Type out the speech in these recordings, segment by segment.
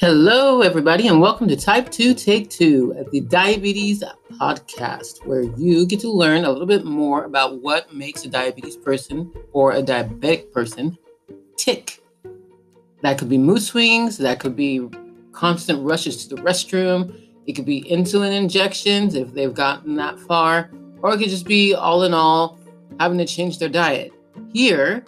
Hello, everybody, and welcome to Type 2 Take 2 at the Diabetes Podcast, where you get to learn a little bit more about what makes a diabetes person or a diabetic person tick. That could be mood swings, that could be constant rushes to the restroom, it could be insulin injections if they've gotten that far, or it could just be all in all having to change their diet. Here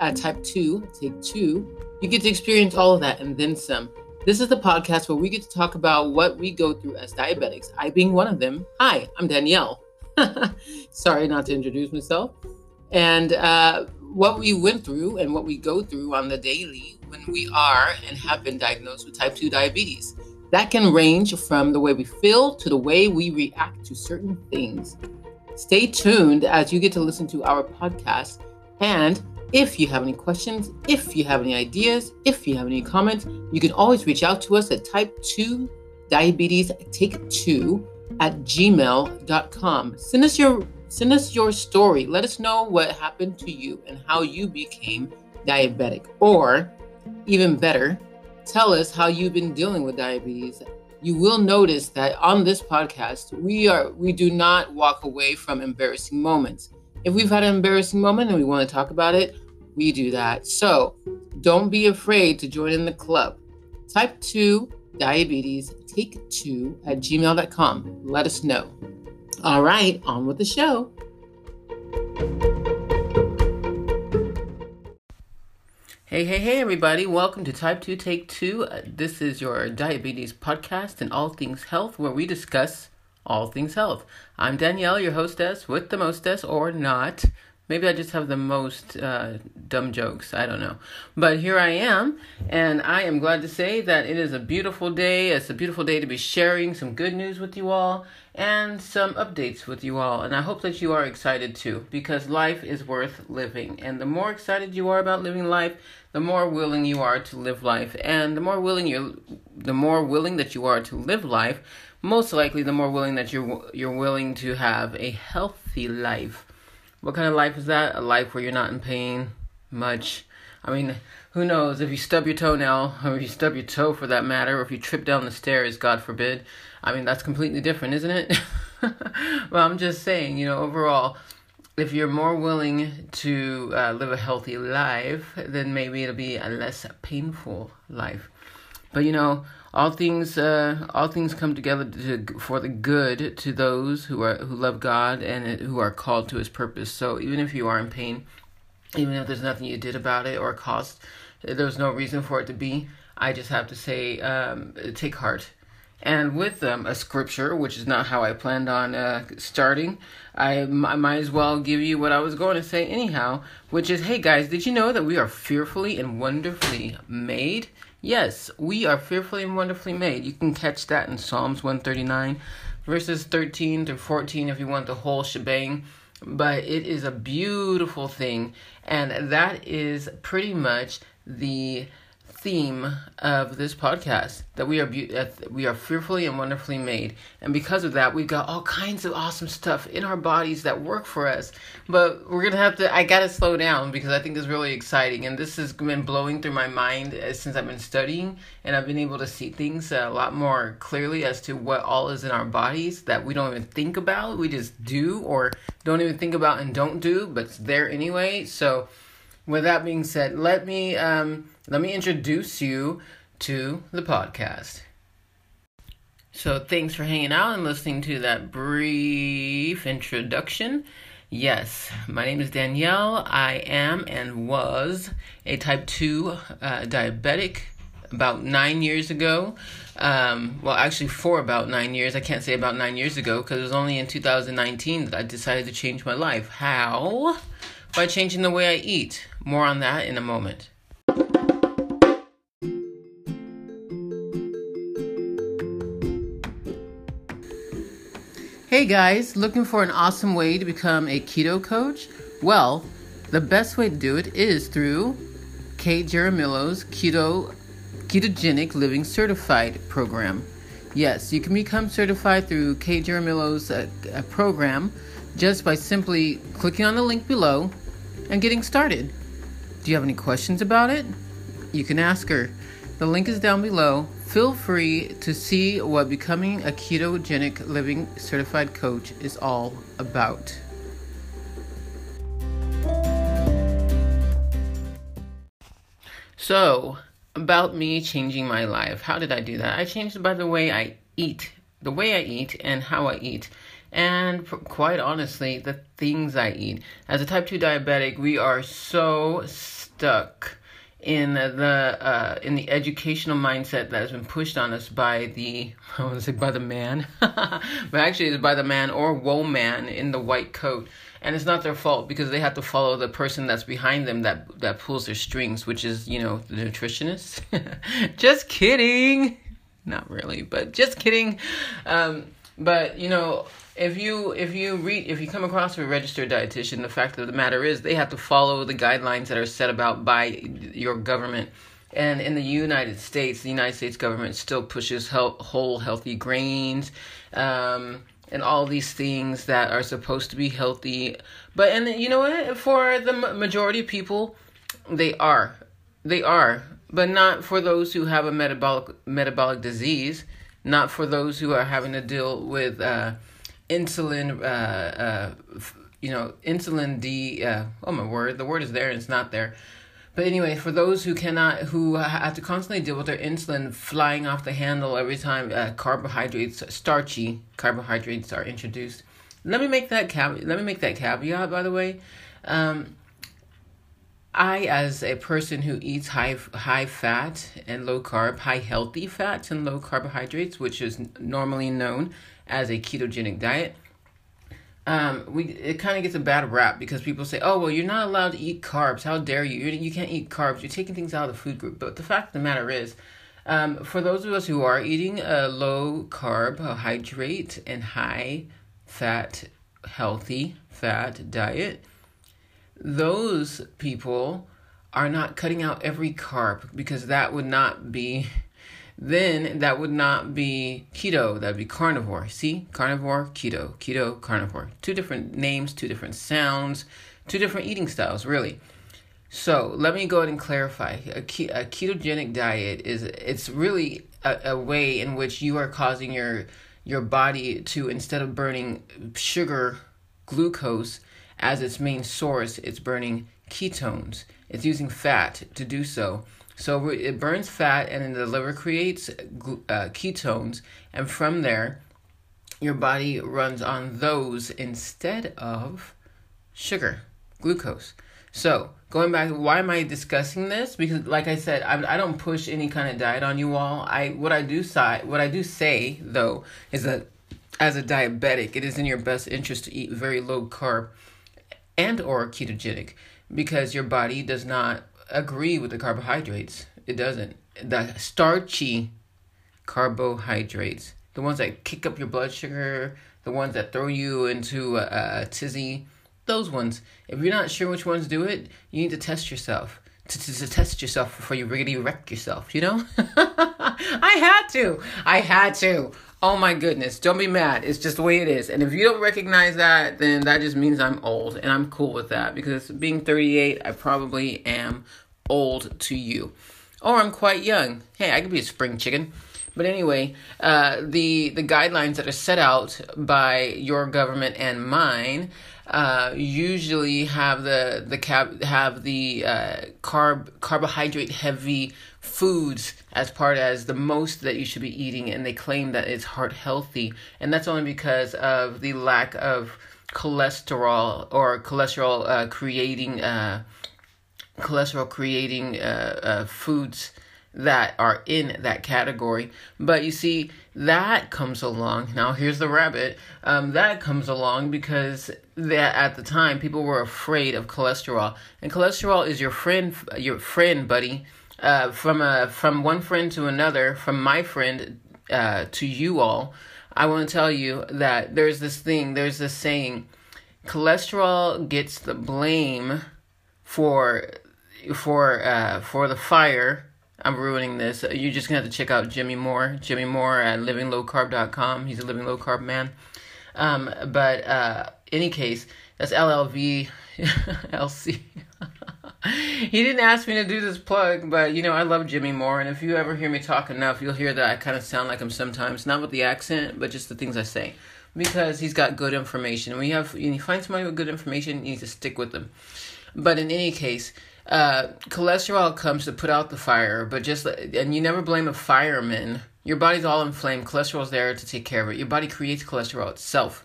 at Type 2 Take 2, you get to experience all of that and then some. This is the podcast where we get to talk about what we go through as diabetics, I being one of them. Hi, I'm Danielle. Sorry not to introduce myself. And uh, what we went through and what we go through on the daily when we are and have been diagnosed with type 2 diabetes. That can range from the way we feel to the way we react to certain things. Stay tuned as you get to listen to our podcast and if you have any questions, if you have any ideas, if you have any comments, you can always reach out to us at type 2 diabetes take 2 at gmail.com. Send us your send us your story. Let us know what happened to you and how you became diabetic. Or even better, tell us how you've been dealing with diabetes. You will notice that on this podcast, we are we do not walk away from embarrassing moments. If we've had an embarrassing moment and we want to talk about it, we do that. So don't be afraid to join in the club. Type 2 diabetes take 2 at gmail.com. Let us know. All right, on with the show. Hey, hey, hey, everybody. Welcome to Type 2 Take 2. Uh, this is your diabetes podcast and all things health, where we discuss all things health. I'm Danielle, your hostess with the mostess, or not. Maybe I just have the most uh, dumb jokes. I don't know. But here I am, and I am glad to say that it is a beautiful day. It's a beautiful day to be sharing some good news with you all and some updates with you all. And I hope that you are excited too, because life is worth living. And the more excited you are about living life, the more willing you are to live life. And the more willing you the more willing that you are to live life, most likely the more willing that you're you're willing to have a healthy life. What kind of life is that? A life where you're not in pain much. I mean, who knows if you stub your toenail, or if you stub your toe for that matter, or if you trip down the stairs, God forbid. I mean, that's completely different, isn't it? well, I'm just saying, you know, overall, if you're more willing to uh, live a healthy life, then maybe it'll be a less painful life. But you know, all things uh, all things come together to, for the good to those who are who love God and who are called to His purpose. So even if you are in pain, even if there's nothing you did about it or caused, there's no reason for it to be. I just have to say, um, take heart. And with um, a scripture, which is not how I planned on uh, starting, I, I might as well give you what I was going to say anyhow, which is, hey guys, did you know that we are fearfully and wonderfully made? Yes, we are fearfully and wonderfully made. You can catch that in Psalms 139, verses 13 to 14 if you want the whole shebang. But it is a beautiful thing, and that is pretty much the theme of this podcast that we are be- we are fearfully and wonderfully made. And because of that we've got all kinds of awesome stuff in our bodies that work for us. But we're gonna have to i gotta slow down because i think it's really exciting. And this has been blowing through my mind uh, since i've been studying. And i've been able to see things a lot more clearly as to what all is in our bodies that we don't even think about we just do or don't even think about and don't do but it's there anyway. So with that being said let me um let me introduce you to the podcast. So, thanks for hanging out and listening to that brief introduction. Yes, my name is Danielle. I am and was a type 2 uh, diabetic about nine years ago. Um, well, actually, for about nine years. I can't say about nine years ago because it was only in 2019 that I decided to change my life. How? By changing the way I eat. More on that in a moment. Hey guys, looking for an awesome way to become a keto coach? Well, the best way to do it is through Kate Jaramillo's Keto Ketogenic Living Certified program. Yes, you can become certified through Kate Jaramillo's uh, uh, program just by simply clicking on the link below and getting started. Do you have any questions about it? You can ask her. The link is down below. Feel free to see what becoming a ketogenic living certified coach is all about. So, about me changing my life. How did I do that? I changed by the way I eat, the way I eat, and how I eat. And quite honestly, the things I eat. As a type 2 diabetic, we are so stuck in the uh, in the educational mindset that has been pushed on us by the I want to say by the man, but actually it's by the man or woman in the white coat, and it's not their fault because they have to follow the person that's behind them that that pulls their strings, which is you know the nutritionist. just kidding, not really, but just kidding. Um, but you know if you if you read if you come across a registered dietitian, the fact of the matter is they have to follow the guidelines that are set about by your government. And in the United States, the United States government still pushes whole healthy grains, um, and all these things that are supposed to be healthy. But and you know what? For the majority of people, they are, they are, but not for those who have a metabolic metabolic disease. Not for those who are having to deal with. Uh, insulin, uh, uh, you know, insulin D. Uh, oh my word, the word is there and it's not there. But anyway, for those who cannot, who have to constantly deal with their insulin flying off the handle every time uh, carbohydrates, starchy carbohydrates are introduced. Let me make that caveat. Let me make that caveat. By the way, um, I, as a person who eats high high fat and low carb, high healthy fats and low carbohydrates, which is normally known as a ketogenic diet, um, we it kind of gets a bad rap because people say, "Oh, well, you're not allowed to eat carbs. How dare you? You're, you can't eat carbs. You're taking things out of the food group." But the fact of the matter is, um, for those of us who are eating a low carb, carbohydrate and high fat, healthy fat diet, those people are not cutting out every carb because that would not be then that would not be keto, that'd be carnivore. See? Carnivore, keto, keto, carnivore. Two different names, two different sounds, two different eating styles, really. So let me go ahead and clarify. A, ke- a ketogenic diet is it's really a, a way in which you are causing your your body to instead of burning sugar, glucose as its main source, it's burning ketones. It's using fat to do so. So it burns fat, and then the liver creates uh, ketones, and from there, your body runs on those instead of sugar, glucose. So going back, why am I discussing this? Because, like I said, I, I don't push any kind of diet on you all. I what I do say, what I do say though, is that as a diabetic, it is in your best interest to eat very low carb and or ketogenic because your body does not agree with the carbohydrates. It doesn't. The starchy carbohydrates, the ones that kick up your blood sugar, the ones that throw you into a, a tizzy, those ones. If you're not sure which ones do it, you need to test yourself. To, to, to test yourself before you really wreck yourself, you know? I had to. I had to. Oh my goodness. Don't be mad. It's just the way it is. And if you don't recognize that, then that just means I'm old. And I'm cool with that because being 38, I probably am old to you. Or I'm quite young. Hey, I could be a spring chicken. But anyway, uh, the the guidelines that are set out by your government and mine uh, usually have the the cap have the uh, carb carbohydrate heavy foods as part as the most that you should be eating, and they claim that it's heart healthy, and that's only because of the lack of cholesterol or cholesterol uh, creating uh, cholesterol creating uh, uh, foods that are in that category. But you see, that comes along. Now, here's the rabbit. Um, that comes along because that at the time people were afraid of cholesterol, and cholesterol is your friend, your friend, buddy. Uh, from a from one friend to another, from my friend uh, to you all, I want to tell you that there's this thing, there's this saying, cholesterol gets the blame for for uh, for the fire. I'm ruining this. You're just gonna have to check out Jimmy Moore. Jimmy Moore at livinglowcarb.com. He's a living low carb man. Um, but uh, any case, that's LLV, LC. he didn't ask me to do this plug, but you know, I love Jimmy Moore, and if you ever hear me talk enough, you'll hear that I kind of sound like him sometimes, not with the accent, but just the things I say. Because he's got good information. When you have when you find somebody with good information, you need to stick with them. But in any case, uh, cholesterol comes to put out the fire, but just and you never blame a fireman. Your body's all inflamed. Cholesterol's there to take care of it. Your body creates cholesterol itself.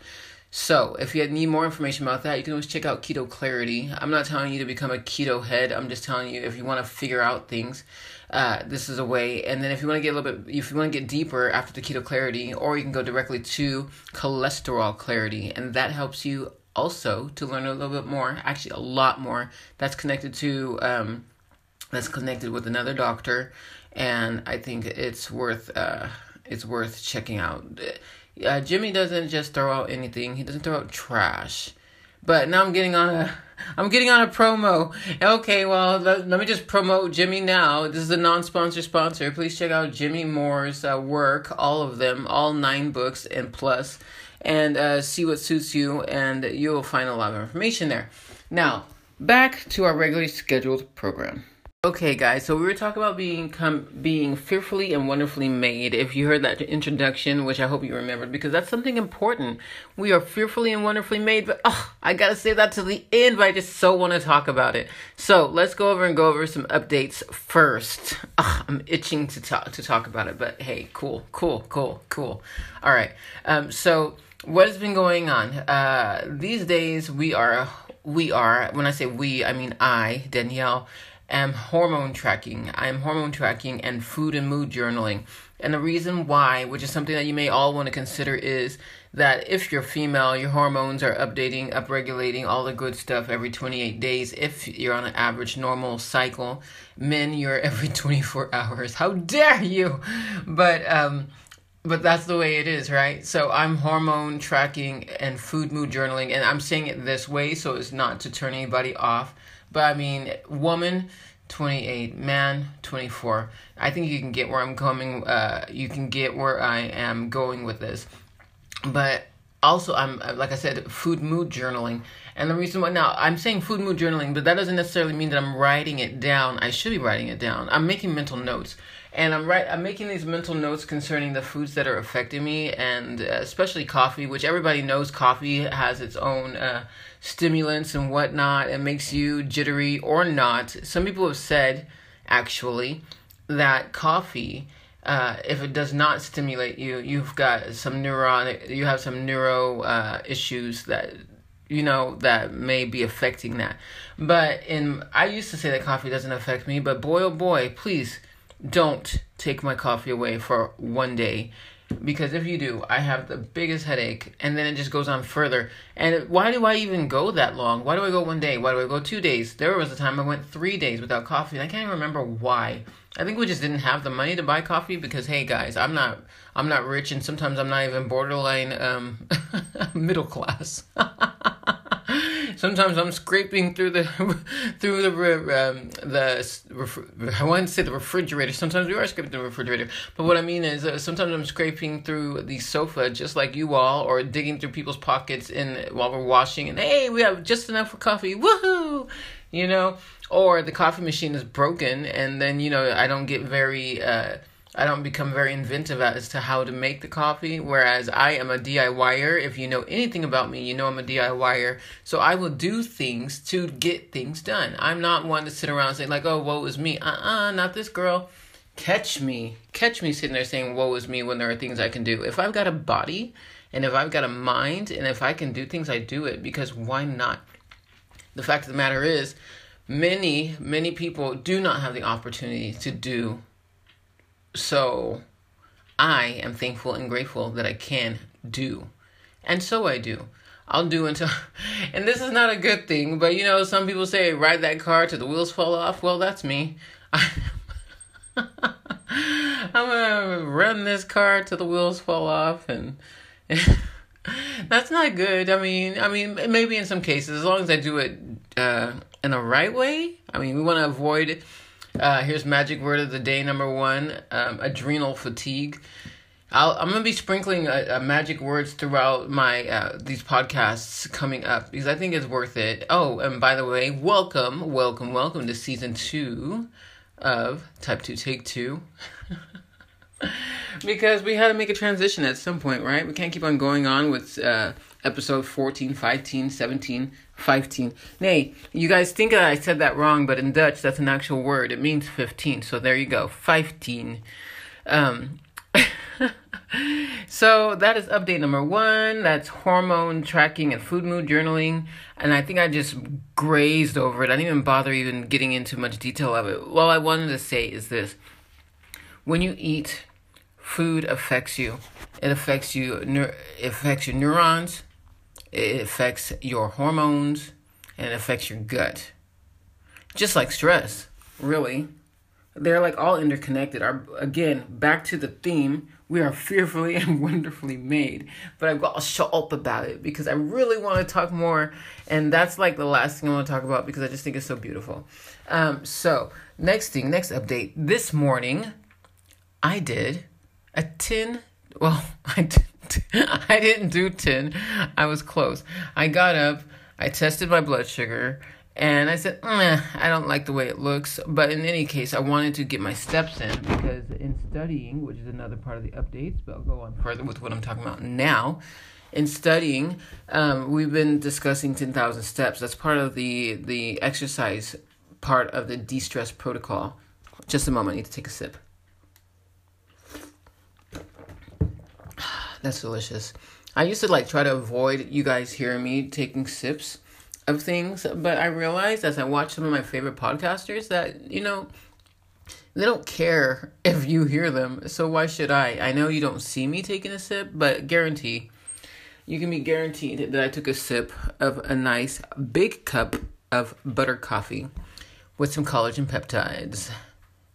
So, if you need more information about that, you can always check out Keto Clarity. I'm not telling you to become a keto head. I'm just telling you if you want to figure out things, uh, this is a way. And then if you want to get a little bit, if you want to get deeper after the Keto Clarity, or you can go directly to Cholesterol Clarity, and that helps you also to learn a little bit more, actually a lot more. That's connected to um, that's connected with another doctor, and I think it's worth uh, it's worth checking out. Uh, Jimmy doesn't just throw out anything; he doesn't throw out trash. But now I'm getting on a I'm getting on a promo. Okay, well, let, let me just promote Jimmy now. This is a non-sponsor sponsor. Please check out Jimmy Moore's uh, work, all of them, all nine books and plus and uh, see what suits you, and you'll find a lot of information there. Now, back to our regularly scheduled program. Okay, guys, so we were talking about being com- being fearfully and wonderfully made. If you heard that introduction, which I hope you remembered, because that's something important. We are fearfully and wonderfully made, but oh, I gotta say that to the end, but I just so want to talk about it. So let's go over and go over some updates first. Oh, I'm itching to talk to talk about it, but hey, cool, cool, cool, cool. All right, um, so what has been going on? Uh, these days we are we are when I say we, I mean I, Danielle, am hormone tracking. I am hormone tracking and food and mood journaling. And the reason why, which is something that you may all want to consider, is that if you're female, your hormones are updating, upregulating all the good stuff every 28 days. If you're on an average normal cycle, men, you're every 24 hours. How dare you? But um, but that's the way it is, right? So I'm hormone tracking and food mood journaling, and I'm saying it this way so it's not to turn anybody off. But I mean, woman, 28, man, 24. I think you can get where I'm coming. Uh, you can get where I am going with this. But also, I'm like I said, food mood journaling. And the reason why now I'm saying food mood journaling, but that doesn't necessarily mean that I'm writing it down. I should be writing it down. I'm making mental notes and I'm right. I'm making these mental notes concerning the foods that are affecting me, and uh, especially coffee, which everybody knows coffee has its own uh, stimulants and whatnot. It makes you jittery or not. Some people have said, actually, that coffee, uh, if it does not stimulate you, you've got some neuronic, you have some neuro uh, issues that you know that may be affecting that. But in I used to say that coffee doesn't affect me, but boy oh boy, please don't take my coffee away for one day because if you do, I have the biggest headache, and then it just goes on further. And why do I even go that long? Why do I go one day? Why do I go two days? There was a time I went three days without coffee, and I can't even remember why. I think we just didn't have the money to buy coffee because, hey guys, I'm not, I'm not rich, and sometimes I'm not even borderline um, middle class. sometimes I'm scraping through the through the um, the I want to say the refrigerator. Sometimes we are scraping through the refrigerator, but what I mean is uh, sometimes I'm scraping through the sofa just like you all, or digging through people's pockets in while we're washing. And hey, we have just enough for coffee. Woohoo! You know, or the coffee machine is broken, and then you know I don't get very. Uh, I don't become very inventive as to how to make the coffee. Whereas I am a DIYer. If you know anything about me, you know I'm a DIYer. So I will do things to get things done. I'm not one to sit around saying like, "Oh, woe is me." Uh, uh-uh, uh not this girl. Catch me, catch me sitting there saying "woe is me" when there are things I can do. If I've got a body, and if I've got a mind, and if I can do things, I do it because why not? The fact of the matter is, many many people do not have the opportunity to do so I am thankful and grateful that I can do. And so I do. I'll do until, and this is not a good thing, but you know, some people say ride that car till the wheels fall off. Well, that's me. I'm gonna run this car till the wheels fall off, and that's not good. I mean, I mean, maybe in some cases, as long as I do it uh, in the right way. I mean, we want to avoid uh, here's magic word of the day number one um, adrenal fatigue. i am gonna be sprinkling uh, uh, magic words throughout my uh, these podcasts coming up because I think it's worth it. Oh, and by the way, welcome, welcome, welcome to season two of Type Two Take Two. because we had to make a transition at some point, right? We can't keep on going on with episode 14, 15, 17, 15. Nay, you guys think that I said that wrong, but in Dutch, that's an actual word. It means 15. So there you go, 15. Um, so that is update number one. That's hormone tracking and food mood journaling. And I think I just grazed over it. I didn't even bother even getting into much detail of it. All I wanted to say is this when you eat, food affects you. It affects you. It affects your neurons. It affects your hormones, and it affects your gut. Just like stress, really they're like all interconnected. Our again, back to the theme, we are fearfully and wonderfully made. But I've got to shut up about it because I really want to talk more, and that's like the last thing I want to talk about because I just think it's so beautiful. Um, so next thing, next update. This morning, I did a tin. Well, I did, I didn't do 10. I was close. I got up. I tested my blood sugar. And I said, I don't like the way it looks. But in any case, I wanted to get my steps in because in studying, which is another part of the updates, but I'll go on further with what I'm talking about now. In studying, um, we've been discussing 10,000 steps. That's part of the, the exercise part of the de stress protocol. Just a moment, I need to take a sip. That's delicious. I used to like try to avoid you guys hearing me taking sips of things, but I realized as I watch some of my favorite podcasters that, you know, they don't care if you hear them. So why should I? I know you don't see me taking a sip, but guarantee you can be guaranteed that I took a sip of a nice big cup of butter coffee with some collagen peptides.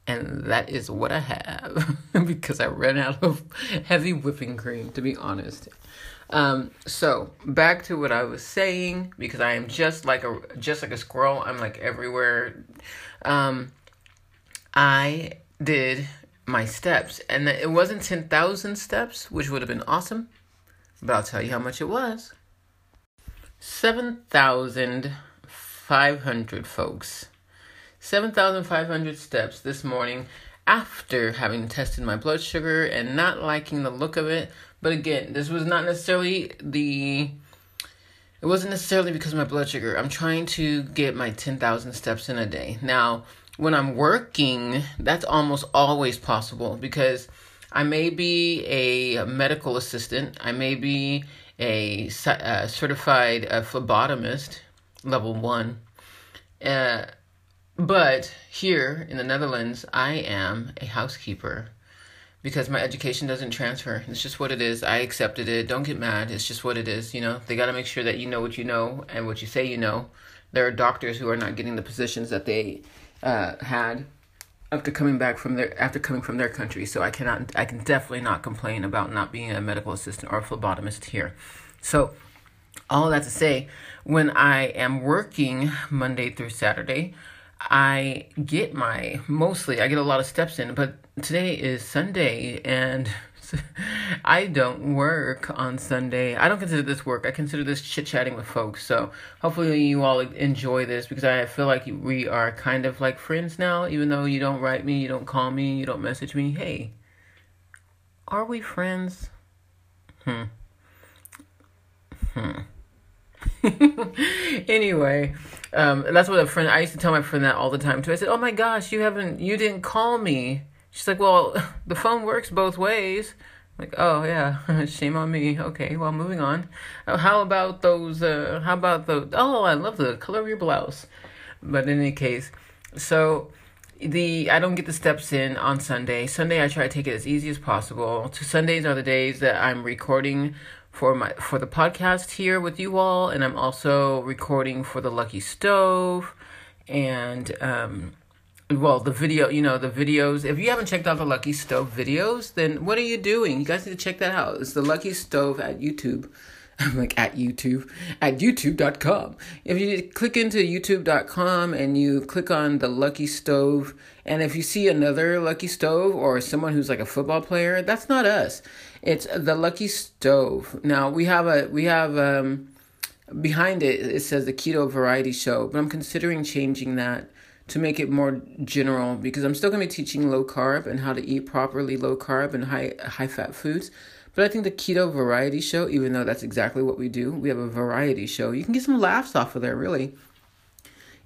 And that is what I have because I ran out of heavy whipping cream, to be honest. Um, so back to what I was saying, because I am just like a just like a squirrel. I'm like everywhere. Um, I did my steps, and it wasn't ten thousand steps, which would have been awesome. But I'll tell you how much it was. Seven thousand five hundred folks. Seven thousand five hundred steps this morning after having tested my blood sugar and not liking the look of it but again, this was not necessarily the. It wasn't necessarily because of my blood sugar. I'm trying to get my 10,000 steps in a day. Now, when I'm working, that's almost always possible because I may be a medical assistant, I may be a, a certified uh, phlebotomist, level one. Uh, but here in the Netherlands, I am a housekeeper because my education doesn't transfer. It's just what it is. I accepted it. Don't get mad. It's just what it is. You know, they got to make sure that you know what you know and what you say you know. There are doctors who are not getting the positions that they uh, had after coming back from their after coming from their country. So I cannot. I can definitely not complain about not being a medical assistant or a phlebotomist here. So all that to say, when I am working Monday through Saturday, I get my mostly I get a lot of steps in, but today is Sunday and I don't work on Sunday. I don't consider this work. I consider this chit chatting with folks. So hopefully you all enjoy this because I feel like we are kind of like friends now, even though you don't write me, you don't call me, you don't message me. Hey, are we friends? Hmm. Hmm. anyway, um, that's what a friend. I used to tell my friend that all the time too. I said, "Oh my gosh, you haven't, you didn't call me." She's like, "Well, the phone works both ways." I'm like, oh yeah, shame on me. Okay, well, moving on. Uh, how about those? Uh, how about the? Oh, I love the color of your blouse. But in any case, so the I don't get the steps in on Sunday. Sunday I try to take it as easy as possible. To Sundays are the days that I'm recording for my for the podcast here with you all, and I'm also recording for the Lucky Stove, and um, well, the video, you know, the videos. If you haven't checked out the Lucky Stove videos, then what are you doing? You guys need to check that out. It's the Lucky Stove at YouTube. I'm like at YouTube, at youtube.com. If you click into youtube.com and you click on the Lucky Stove, and if you see another Lucky Stove or someone who's like a football player, that's not us. It's the Lucky Stove. Now we have a we have um behind it it says the Keto Variety Show, but I'm considering changing that to make it more general because I'm still going to be teaching low carb and how to eat properly low carb and high high fat foods. But I think the keto variety show, even though that's exactly what we do, we have a variety show. You can get some laughs off of there, really.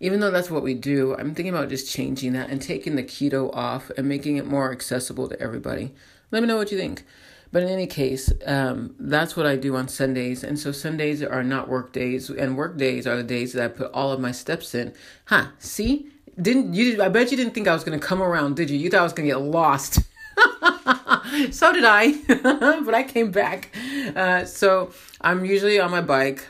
Even though that's what we do, I'm thinking about just changing that and taking the keto off and making it more accessible to everybody. Let me know what you think. But in any case, um, that's what I do on Sundays. And so Sundays are not work days, and work days are the days that I put all of my steps in. Huh? See? Didn't you? I bet you didn't think I was going to come around, did you? You thought I was going to get lost. so did I, but I came back. Uh, so I'm usually on my bike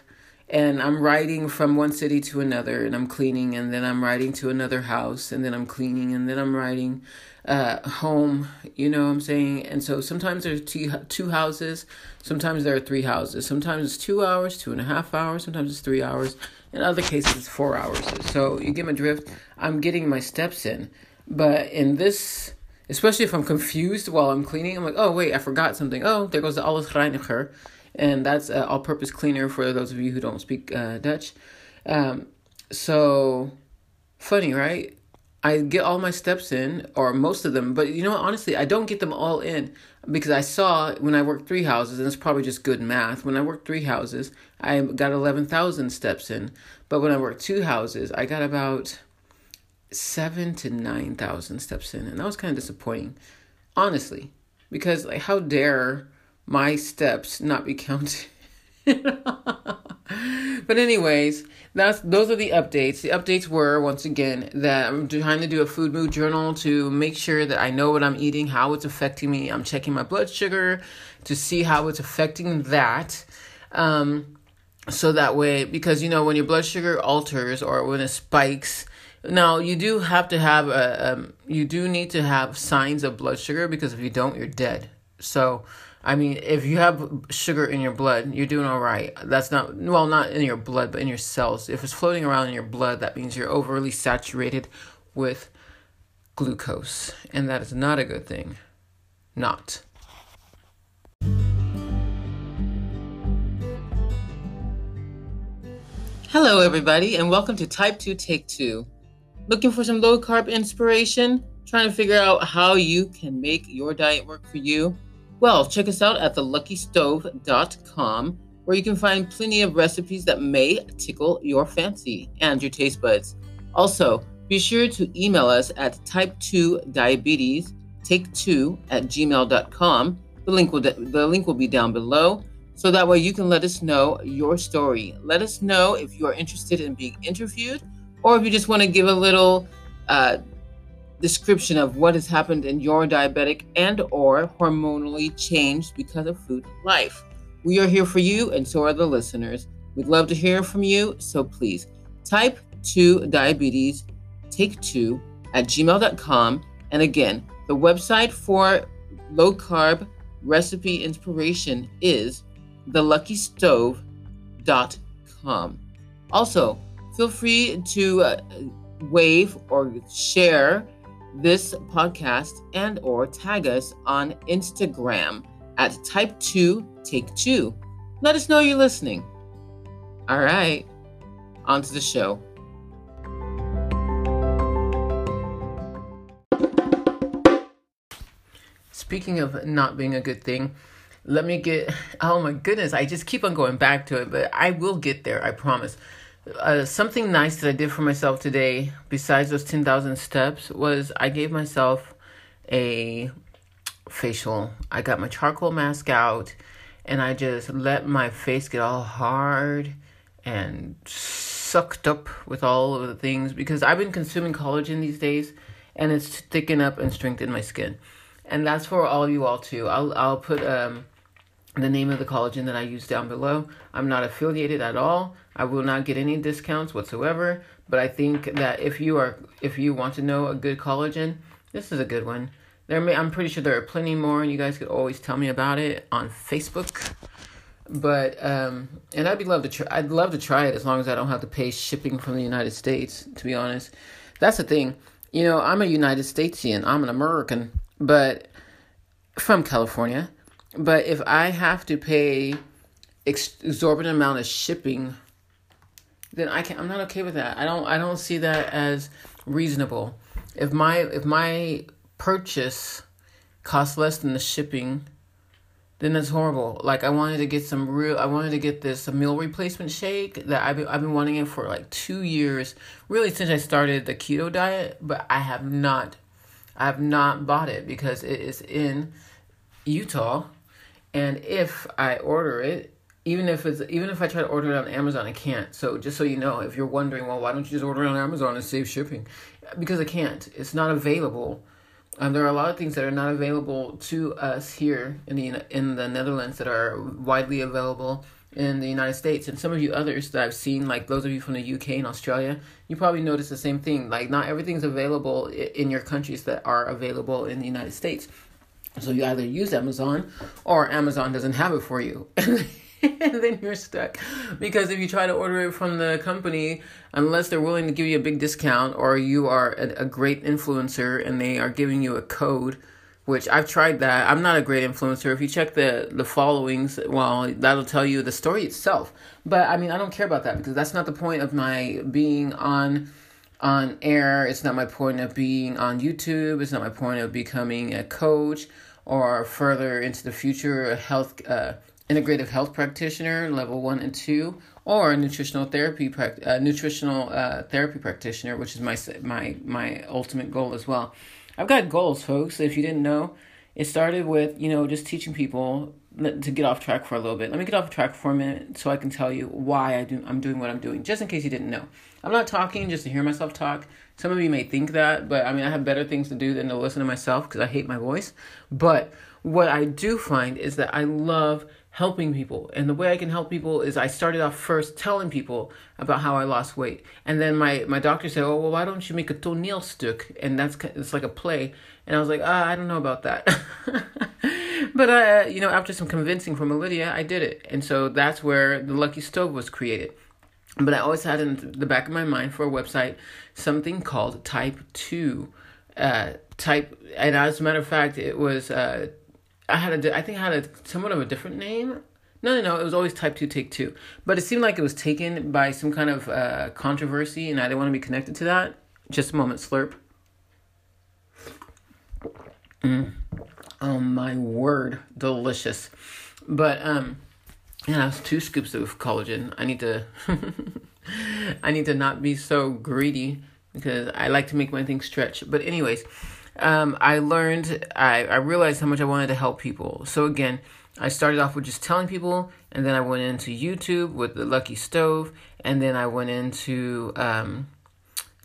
and I'm riding from one city to another and I'm cleaning and then I'm riding to another house and then I'm cleaning and then I'm riding uh, home, you know what I'm saying? And so sometimes there's two, two houses, sometimes there are three houses, sometimes it's two hours, two and a half hours, sometimes it's three hours, in other cases it's four hours. So you get my drift. I'm getting my steps in. But in this especially if I'm confused while I'm cleaning. I'm like, oh wait, I forgot something. Oh, there goes the alles reiniger, and that's an all-purpose cleaner for those of you who don't speak uh, Dutch. Um, so funny, right? I get all my steps in, or most of them, but you know what? Honestly, I don't get them all in because I saw when I worked three houses, and it's probably just good math. When I worked three houses, I got 11,000 steps in. But when I worked two houses, I got about seven to nine thousand steps in, and that was kind of disappointing, honestly, because like how dare my steps not be counted. but anyways, that's those are the updates. The updates were once again that I'm trying to do a food mood journal to make sure that I know what I'm eating, how it's affecting me. I'm checking my blood sugar to see how it's affecting that. Um, so that way, because you know when your blood sugar alters or when it spikes, now you do have to have a um, you do need to have signs of blood sugar because if you don't, you're dead. So, I mean, if you have sugar in your blood, you're doing all right. That's not well, not in your blood, but in your cells. If it's floating around in your blood, that means you're overly saturated with glucose, and that is not a good thing. Not. Hello, everybody, and welcome to Type 2 Take 2. Looking for some low carb inspiration? Trying to figure out how you can make your diet work for you? Well, check us out at theluckystove.com where you can find plenty of recipes that may tickle your fancy and your taste buds. Also, be sure to email us at type 2 diabetes take 2 at gmail.com. The link will the link will be down below so that way you can let us know your story. Let us know if you are interested in being interviewed or if you just want to give a little uh, description of what has happened in your diabetic and or hormonally changed because of food life. We are here for you and so are the listeners. We'd love to hear from you, so please type 2 diabetes take 2 at gmail.com. And again, the website for low carb recipe inspiration is theluckystove.com. Also, Feel free to uh, wave or share this podcast and or tag us on Instagram at type 2 take 2. Let us know you're listening. All right, on to the show. Speaking of not being a good thing, let me get oh my goodness, I just keep on going back to it, but I will get there, I promise uh, something nice that I did for myself today, besides those 10,000 steps, was I gave myself a facial. I got my charcoal mask out and I just let my face get all hard and sucked up with all of the things because I've been consuming collagen these days and it's thicken up and strengthen my skin. And that's for all you all too. I'll I'll put um the name of the collagen that I use down below. I'm not affiliated at all. I will not get any discounts whatsoever, but I think that if you are if you want to know a good collagen, this is a good one. There may I'm pretty sure there are plenty more and you guys could always tell me about it on Facebook. but um, and I'd be love to try. I'd love to try it as long as I don't have to pay shipping from the United States. To be honest, that's the thing. You know, I'm a United Statesian. I'm an American, but from California. But if I have to pay exorbitant amount of shipping, then I can I'm not okay with that. I don't I don't see that as reasonable. If my if my purchase costs less than the shipping, then that's horrible. Like I wanted to get some real I wanted to get this meal replacement shake that I've been, I've been wanting it for like 2 years, really since I started the keto diet, but I have not I have not bought it because it is in Utah and if I order it, even if it's even if I try to order it on Amazon, I can't. So just so you know, if you're wondering, well, why don't you just order it on Amazon and save shipping? Because I can't. It's not available. Um, there are a lot of things that are not available to us here in the in the Netherlands that are widely available in the United States. And some of you others that I've seen, like those of you from the UK and Australia, you probably notice the same thing. Like not everything's available in your countries that are available in the United States. So you either use Amazon or Amazon doesn't have it for you. and then you're stuck. Because if you try to order it from the company, unless they're willing to give you a big discount or you are a, a great influencer and they are giving you a code, which I've tried that. I'm not a great influencer. If you check the the followings, well, that'll tell you the story itself. But I mean, I don't care about that because that's not the point of my being on on air. It's not my point of being on YouTube. It's not my point of becoming a coach or further into the future a health uh, integrative health practitioner level one and two or a nutritional therapy uh, nutritional uh, therapy practitioner which is my my my ultimate goal as well. I've got goals folks. If you didn't know it started with you know just teaching people to get off track for a little bit let me get off track for a minute so i can tell you why i do i'm doing what i'm doing just in case you didn't know i'm not talking just to hear myself talk some of you may think that, but I mean, I have better things to do than to listen to myself because I hate my voice. But what I do find is that I love helping people. And the way I can help people is I started off first telling people about how I lost weight. And then my, my doctor said, oh, well, why don't you make a toneelstuk? And that's it's like a play. And I was like, ah, I don't know about that. but, uh, you know, after some convincing from Lydia, I did it. And so that's where the Lucky Stove was created. But I always had in the back of my mind for a website something called Type 2. Uh, type, and as a matter of fact, it was, uh, I had a, I think I had a somewhat of a different name. No, no, no, it was always Type 2 Take 2. But it seemed like it was taken by some kind of uh, controversy, and I didn't want to be connected to that. Just a moment, slurp. Mm. Oh my word, delicious. But um yeah, it's two scoops of collagen. I need to I need to not be so greedy because I like to make my things stretch. But anyways, um, I learned I, I realized how much I wanted to help people. So again, I started off with just telling people, and then I went into YouTube with the Lucky Stove, and then I went into um,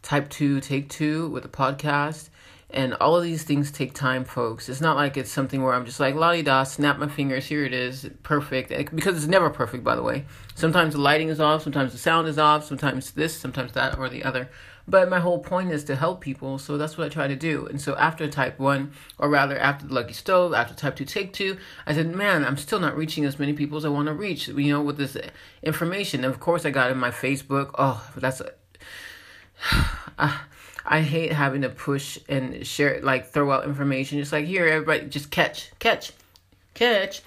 Type Two Take Two with the podcast, and all of these things take time, folks. It's not like it's something where I'm just like, di da, snap my fingers, here it is, perfect. Because it's never perfect, by the way. Sometimes the lighting is off, sometimes the sound is off, sometimes this, sometimes that, or the other. But my whole point is to help people, so that's what I try to do. And so after type 1, or rather after the Lucky Stove, after type 2 take 2, I said, man, I'm still not reaching as many people as I want to reach, you know, with this information. And of course, I got in my Facebook. Oh, that's. Uh, I hate having to push and share, like throw out information. Just like here, everybody, just catch, catch, catch.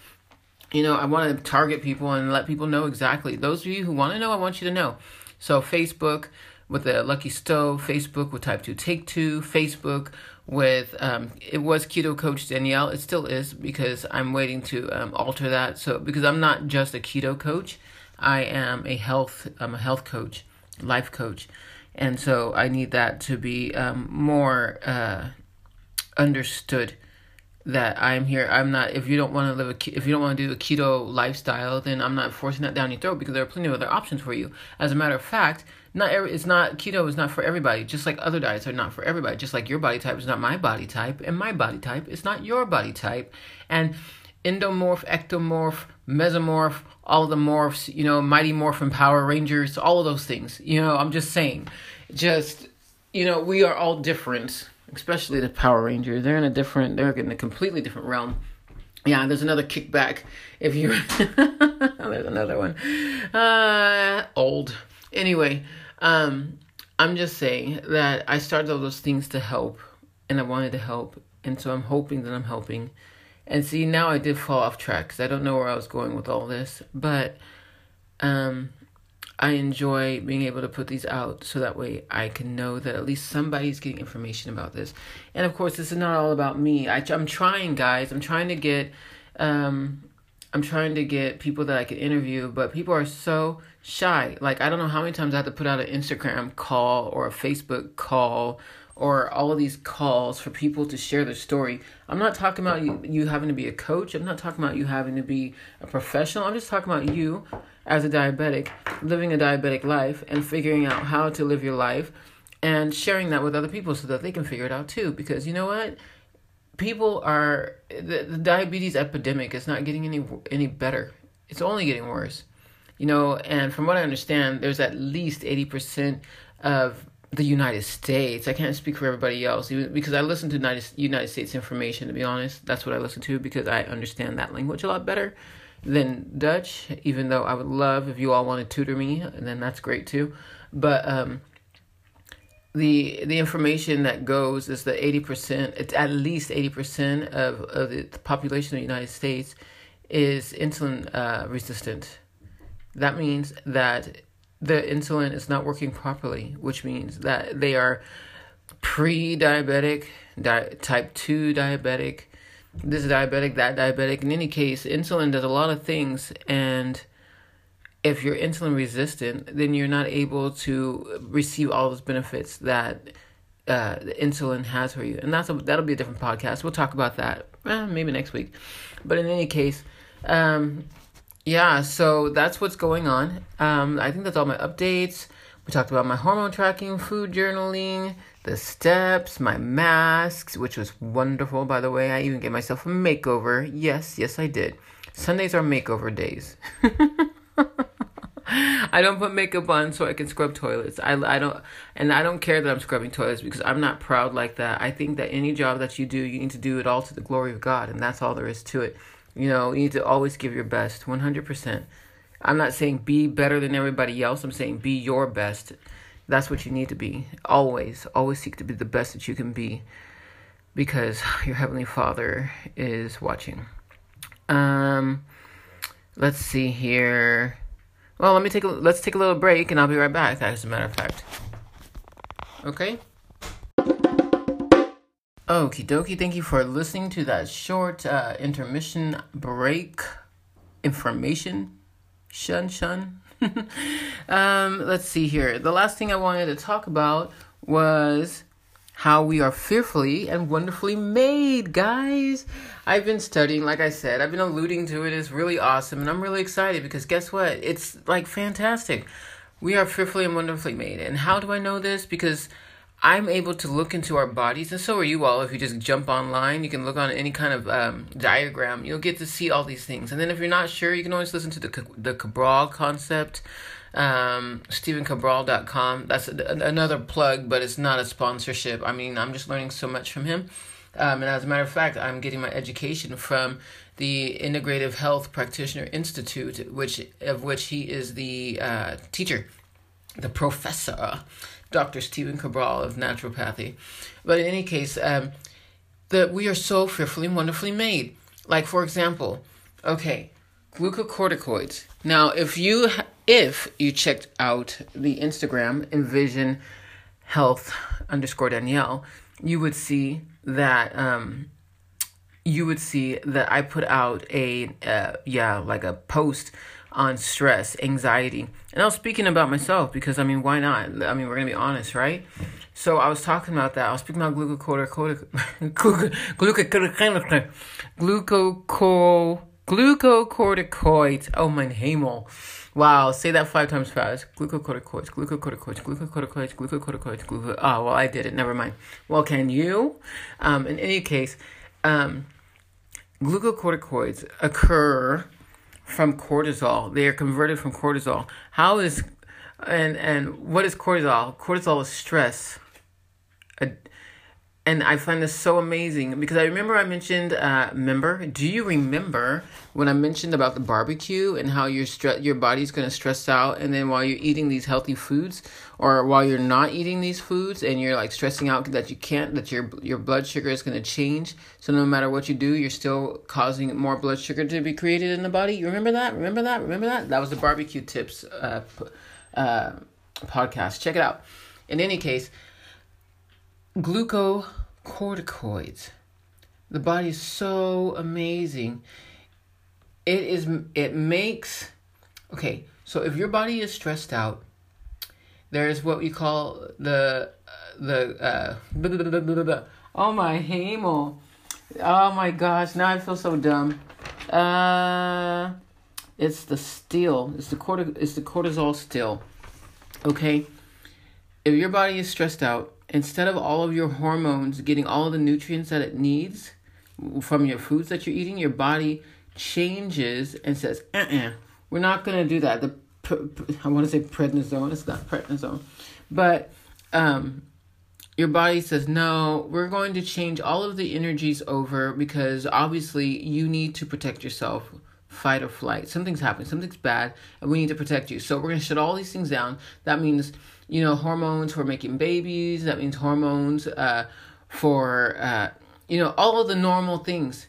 You know, I want to target people and let people know exactly. Those of you who want to know, I want you to know. So Facebook with the Lucky Stove, Facebook with Type Two Take Two, Facebook with um, it was Keto Coach Danielle. It still is because I'm waiting to um, alter that. So because I'm not just a keto coach, I am a health I'm a health coach, life coach and so I need that to be um, more uh, understood. That I'm here. I'm not. If you don't want to live a, if you don't want to do a keto lifestyle, then I'm not forcing that down your throat because there are plenty of other options for you. As a matter of fact, not every it's not keto is not for everybody. Just like other diets are not for everybody. Just like your body type is not my body type, and my body type is not your body type. And endomorph, ectomorph, mesomorph, all the morphs, you know, Mighty Morphin Power Rangers, all of those things. You know, I'm just saying, just, you know, we are all different, especially the Power Rangers. They're in a different, they're in a completely different realm. yeah, there's another kickback. If you there's another one. Uh, old. Anyway, um, I'm just saying that I started all those things to help, and I wanted to help, and so I'm hoping that I'm helping. And see, now I did fall off track because I don't know where I was going with all this, but um, I enjoy being able to put these out so that way I can know that at least somebody's getting information about this. And of course, this is not all about me. I, I'm trying, guys. I'm trying to get, um, I'm trying to get people that I can interview, but people are so shy. Like I don't know how many times I have to put out an Instagram call or a Facebook call or all of these calls for people to share their story. I'm not talking about you, you having to be a coach. I'm not talking about you having to be a professional. I'm just talking about you as a diabetic, living a diabetic life and figuring out how to live your life and sharing that with other people so that they can figure it out too. Because you know what? People are the, the diabetes epidemic is not getting any any better. It's only getting worse. You know, and from what I understand, there's at least 80% of the United States. I can't speak for everybody else because I listen to United, United States information, to be honest. That's what I listen to because I understand that language a lot better than Dutch, even though I would love if you all want to tutor me, and then that's great too. But um, the the information that goes is that eighty percent, it's at least eighty percent of of the population of the United States is insulin uh, resistant. That means that the insulin is not working properly, which means that they are pre-diabetic, di- type two diabetic this diabetic, that diabetic. In any case, insulin does a lot of things, and if you're insulin resistant, then you're not able to receive all those benefits that uh, the insulin has for you. And that's a, that'll be a different podcast. We'll talk about that eh, maybe next week. But in any case, um, yeah. So that's what's going on. Um, I think that's all my updates. We talked about my hormone tracking, food journaling, the steps, my masks, which was wonderful, by the way. I even gave myself a makeover. Yes, yes, I did. Sundays are makeover days. I don't put makeup on so I can scrub toilets. I, I don't, and I don't care that I'm scrubbing toilets because I'm not proud like that. I think that any job that you do, you need to do it all to the glory of God, and that's all there is to it. You know, you need to always give your best, 100%. I'm not saying be better than everybody else. I'm saying be your best. That's what you need to be. Always, always seek to be the best that you can be because your heavenly Father is watching. Um let's see here. Well, let me take a let's take a little break and I'll be right back as a matter of fact. Okay? Okie dokie, thank you for listening to that short uh, intermission break information. Shun shun. um, let's see here. The last thing I wanted to talk about was how we are fearfully and wonderfully made, guys. I've been studying, like I said, I've been alluding to it. It's really awesome, and I'm really excited because guess what? It's like fantastic. We are fearfully and wonderfully made. And how do I know this? Because I'm able to look into our bodies, and so are you all. If you just jump online, you can look on any kind of um, diagram. You'll get to see all these things. And then if you're not sure, you can always listen to the the Cabral concept, um, StephenCabral.com. That's a, another plug, but it's not a sponsorship. I mean, I'm just learning so much from him. Um, and as a matter of fact, I'm getting my education from the Integrative Health Practitioner Institute, which of which he is the uh, teacher, the professor. Dr. Stephen Cabral of naturopathy. But in any case, um, that we are so fearfully and wonderfully made. Like for example, okay, glucocorticoids. Now, if you if you checked out the Instagram Envision Health underscore Danielle, you would see that um, you would see that I put out a uh, yeah like a post on stress, anxiety. And I was speaking about myself because, I mean, why not? I mean, we're going to be honest, right? So I was talking about that. I was speaking about glucocorticoid, glucocorticoid, glucocorticoids. Oh, my hemel. Wow, say that five times fast. Glucocorticoids, glucocorticoids, glucocorticoids, glucocorticoids, gluco. Oh, well, I did it. Never mind. Well, can you? Um, in any case, um, glucocorticoids occur from cortisol. They are converted from cortisol. How is and and what is cortisol? Cortisol is stress. And I find this so amazing because I remember I mentioned, uh, remember, do you remember when I mentioned about the barbecue and how your stre- your body's going to stress out, and then while you're eating these healthy foods, or while you're not eating these foods, and you're like stressing out that you can't, that your your blood sugar is going to change. So no matter what you do, you're still causing more blood sugar to be created in the body. You remember that? Remember that? Remember that? That was the barbecue tips uh, uh, podcast. Check it out. In any case glucocorticoids. The body is so amazing. It is it makes okay, so if your body is stressed out, there's what we call the the uh oh my hamel. Oh my gosh, now I feel so dumb. Uh it's the steel. It's the corti- it's the cortisol still. Okay? If your body is stressed out, instead of all of your hormones getting all the nutrients that it needs from your foods that you're eating, your body changes and says, uh-uh, we're not going to do that. The I want to say prednisone, it's not prednisone. Zone. But um, your body says, no, we're going to change all of the energies over because obviously you need to protect yourself fight or flight. Something's happening, something's bad, and we need to protect you. So we're going to shut all these things down. That means you know, hormones for making babies. That means hormones uh, for, uh, you know, all of the normal things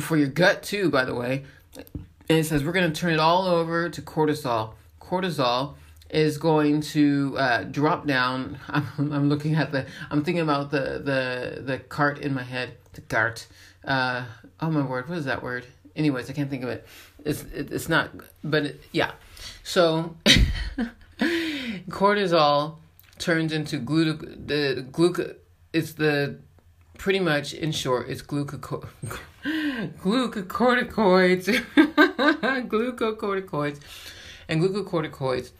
for your gut, too, by the way. And it says we're going to turn it all over to cortisol. Cortisol is going to uh, drop down. I'm, I'm looking at the, I'm thinking about the, the, the cart in my head, the cart. Uh, oh my word, what is that word? Anyways, I can't think of it. It's, it, it's not, but it, yeah. So cortisol turns into gluc the gluc it's the pretty much in short it's glucoco- glucocorticoids glucocorticoids. And glucocorticoids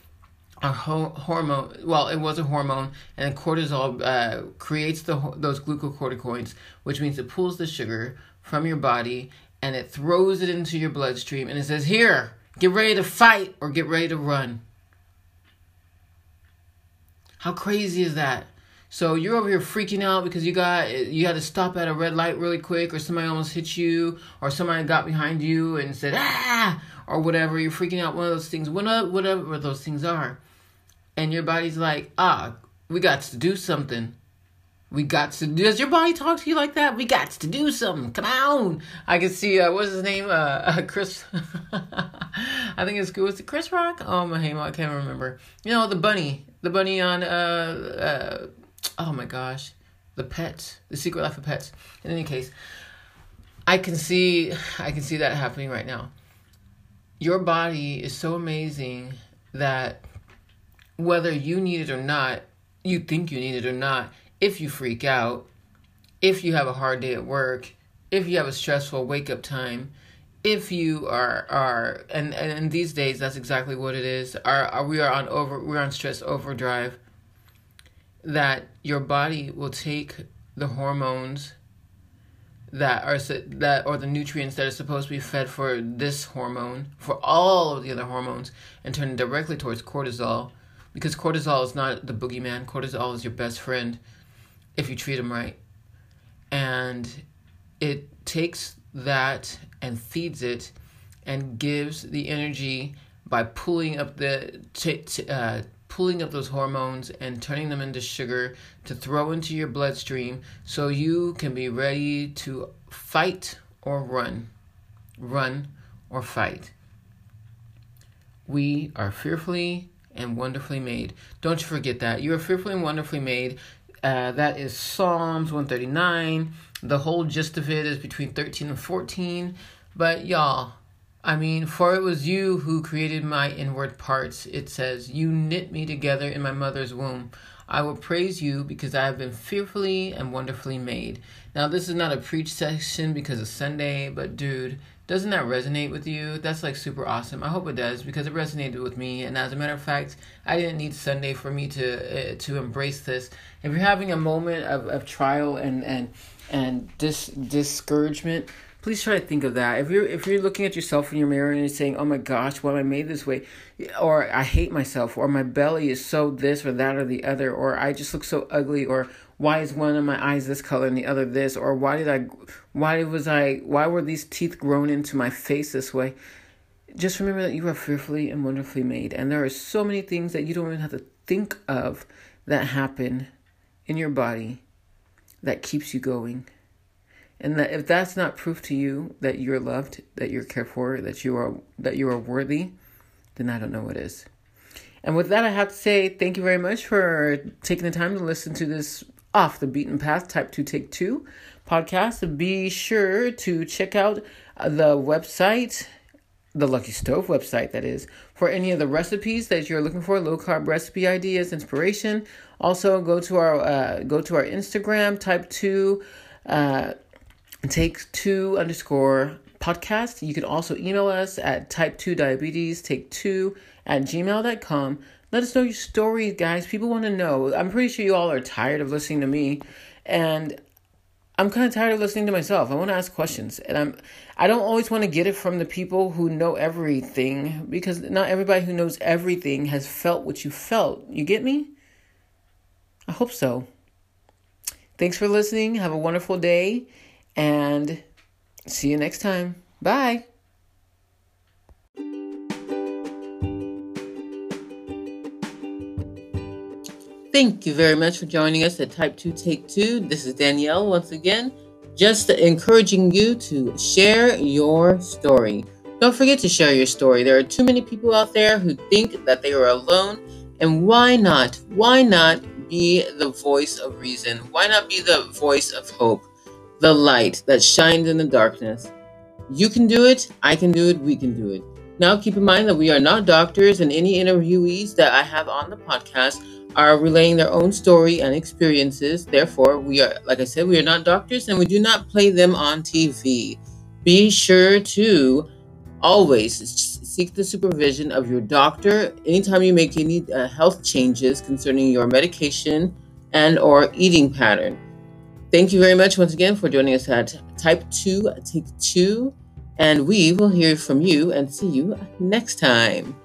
are ho- hormone well it was a hormone and cortisol uh, creates the those glucocorticoids which means it pulls the sugar from your body and it throws it into your bloodstream and it says here get ready to fight or get ready to run how crazy is that? So you're over here freaking out because you got you had to stop at a red light really quick, or somebody almost hit you, or somebody got behind you and said ah, or whatever. You're freaking out. One of those things, whatever those things are, and your body's like, ah, we got to do something. We got to. Does your body talk to you like that? We got to do something. Come on. I can see. Uh, what's his name? Uh, uh Chris. I think it's good. was it Chris Rock? Oh my name, I can't remember. You know the bunny, the bunny on. Uh, uh, oh my gosh, the pets, the Secret Life of Pets. In any case, I can see. I can see that happening right now. Your body is so amazing that whether you need it or not, you think you need it or not if you freak out, if you have a hard day at work, if you have a stressful wake up time, if you are are and, and these days that's exactly what it is. Are, are we are on over we're on stress overdrive. That your body will take the hormones that are that or the nutrients that are supposed to be fed for this hormone for all of the other hormones and turn directly towards cortisol because cortisol is not the boogeyman cortisol is your best friend if you treat them right. And it takes that and feeds it and gives the energy by pulling up the t- t- uh, pulling up those hormones and turning them into sugar to throw into your bloodstream so you can be ready to fight or run. Run or fight. We are fearfully and wonderfully made. Don't you forget that. You are fearfully and wonderfully made. Uh, that is Psalms 139. The whole gist of it is between 13 and 14. But y'all, I mean, for it was you who created my inward parts. It says, You knit me together in my mother's womb. I will praise you because I have been fearfully and wonderfully made. Now, this is not a preach session because it's Sunday, but dude, doesn't that resonate with you? That's like super awesome. I hope it does because it resonated with me. And as a matter of fact, I didn't need Sunday for me to uh, to embrace this. If you're having a moment of, of trial and and and dis discouragement, please try to think of that. If you're if you're looking at yourself in your mirror and you're saying, "Oh my gosh, why am I made this way?" or "I hate myself," or "My belly is so this or that or the other," or "I just look so ugly," or "Why is one of my eyes this color and the other this?" or "Why did I why was I why were these teeth grown into my face this way?" Just remember that you are fearfully and wonderfully made, and there are so many things that you don't even have to think of that happen in your body that keeps you going. And that if that's not proof to you that you're loved, that you're cared for, that you are that you are worthy, then I don't know what is. And with that, I have to say thank you very much for taking the time to listen to this off the beaten path type 2 take 2 podcast. Be sure to check out the website, the Lucky Stove website, that is, for any of the recipes that you're looking for, low carb recipe ideas, inspiration. Also, go to our uh, go to our Instagram, type two. Uh, take two underscore podcast. You can also email us at type two diabetes take two at gmail.com. Let us know your story, guys. People want to know. I'm pretty sure you all are tired of listening to me, and I'm kind of tired of listening to myself. I want to ask questions, and I'm I don't always want to get it from the people who know everything because not everybody who knows everything has felt what you felt. You get me? I hope so. Thanks for listening. Have a wonderful day and see you next time. Bye. Thank you very much for joining us at Type 2 Take 2. This is Danielle once again, just encouraging you to share your story. Don't forget to share your story. There are too many people out there who think that they are alone, and why not? Why not be the voice of reason? Why not be the voice of hope? the light that shines in the darkness. You can do it, I can do it, we can do it. Now, keep in mind that we are not doctors, and any interviewees that I have on the podcast are relaying their own story and experiences. Therefore, we are, like I said, we are not doctors and we do not play them on TV. Be sure to always seek the supervision of your doctor anytime you make any uh, health changes concerning your medication and or eating pattern. Thank you very much once again for joining us at Type 2 Take 2. And we will hear from you and see you next time.